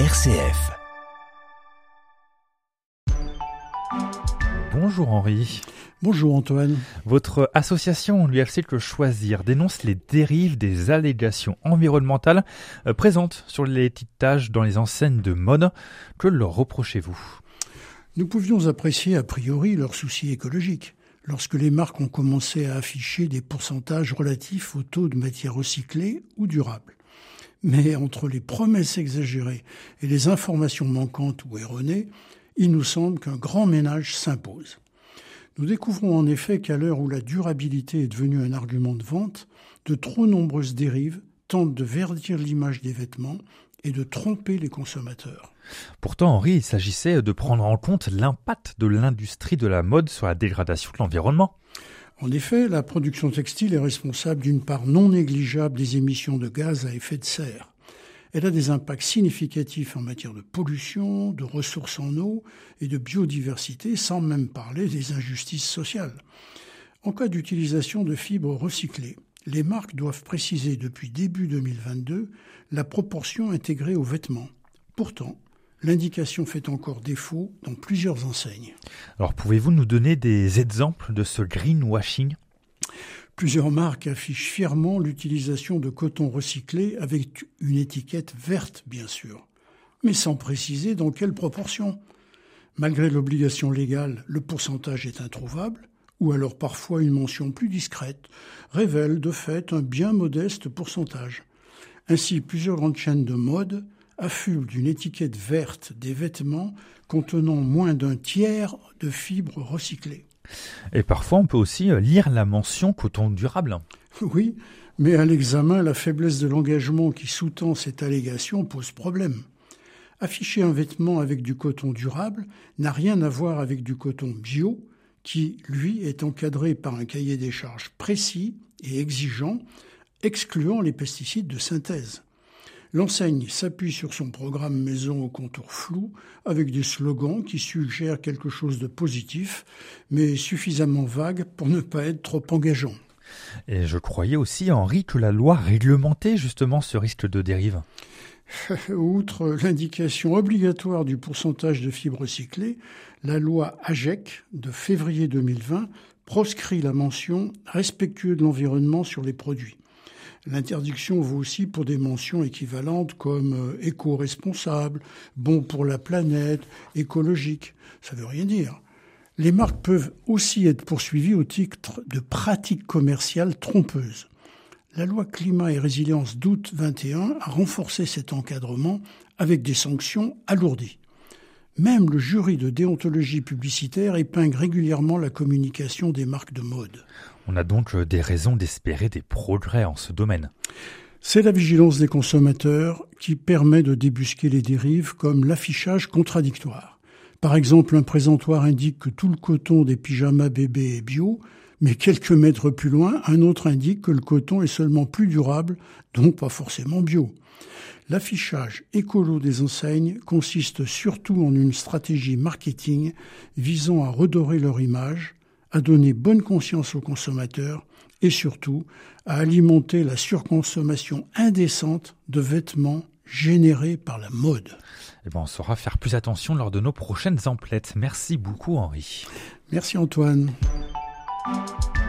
RCF. Bonjour Henri. Bonjour Antoine. Votre association l'UFC Le Choisir dénonce les dérives des allégations environnementales euh, présentes sur l'étiquetage dans les enseignes de mode. Que leur reprochez-vous? Nous pouvions apprécier a priori leurs soucis écologiques lorsque les marques ont commencé à afficher des pourcentages relatifs au taux de matières recyclées ou durables. Mais entre les promesses exagérées et les informations manquantes ou erronées, il nous semble qu'un grand ménage s'impose. Nous découvrons en effet qu'à l'heure où la durabilité est devenue un argument de vente, de trop nombreuses dérives tentent de verdir l'image des vêtements et de tromper les consommateurs. Pourtant, Henri, il s'agissait de prendre en compte l'impact de l'industrie de la mode sur la dégradation de l'environnement. En effet, la production textile est responsable d'une part non négligeable des émissions de gaz à effet de serre. Elle a des impacts significatifs en matière de pollution, de ressources en eau et de biodiversité, sans même parler des injustices sociales. En cas d'utilisation de fibres recyclées, les marques doivent préciser depuis début 2022 la proportion intégrée aux vêtements. Pourtant, l'indication fait encore défaut dans plusieurs enseignes. Alors pouvez-vous nous donner des exemples de ce greenwashing? Plusieurs marques affichent fièrement l'utilisation de coton recyclé avec une étiquette verte, bien sûr, mais sans préciser dans quelle proportion. Malgré l'obligation légale, le pourcentage est introuvable, ou alors parfois une mention plus discrète révèle de fait un bien modeste pourcentage. Ainsi, plusieurs grandes chaînes de mode affublent d'une étiquette verte des vêtements contenant moins d'un tiers de fibres recyclées. Et parfois, on peut aussi euh, lire la mention coton durable. Oui, mais à l'examen, la faiblesse de l'engagement qui sous-tend cette allégation pose problème. Afficher un vêtement avec du coton durable n'a rien à voir avec du coton bio, qui, lui, est encadré par un cahier des charges précis et exigeant, excluant les pesticides de synthèse. L'enseigne s'appuie sur son programme maison au contour flou, avec des slogans qui suggèrent quelque chose de positif, mais suffisamment vague pour ne pas être trop engageant. Et je croyais aussi, Henri, que la loi réglementait justement ce risque de dérive. Outre l'indication obligatoire du pourcentage de fibres recyclées, la loi AGEC de février 2020 proscrit la mention respectueux de l'environnement sur les produits. L'interdiction vaut aussi pour des mentions équivalentes comme euh, éco-responsable, bon pour la planète, écologique. Ça veut rien dire. Les marques peuvent aussi être poursuivies au titre de pratiques commerciales trompeuses. La loi climat et résilience d'août 21 a renforcé cet encadrement avec des sanctions alourdies. Même le jury de déontologie publicitaire épingle régulièrement la communication des marques de mode. On a donc euh, des raisons d'espérer des progrès en ce domaine. C'est la vigilance des consommateurs qui permet de débusquer les dérives comme l'affichage contradictoire. Par exemple, un présentoir indique que tout le coton des pyjamas bébés est bio, mais quelques mètres plus loin, un autre indique que le coton est seulement plus durable, donc pas forcément bio. L'affichage écolo des enseignes consiste surtout en une stratégie marketing visant à redorer leur image, à donner bonne conscience aux consommateurs et surtout à alimenter la surconsommation indécente de vêtements générés par la mode. Eh ben, on saura faire plus attention lors de nos prochaines emplettes. Merci beaucoup Henri. Merci Antoine. you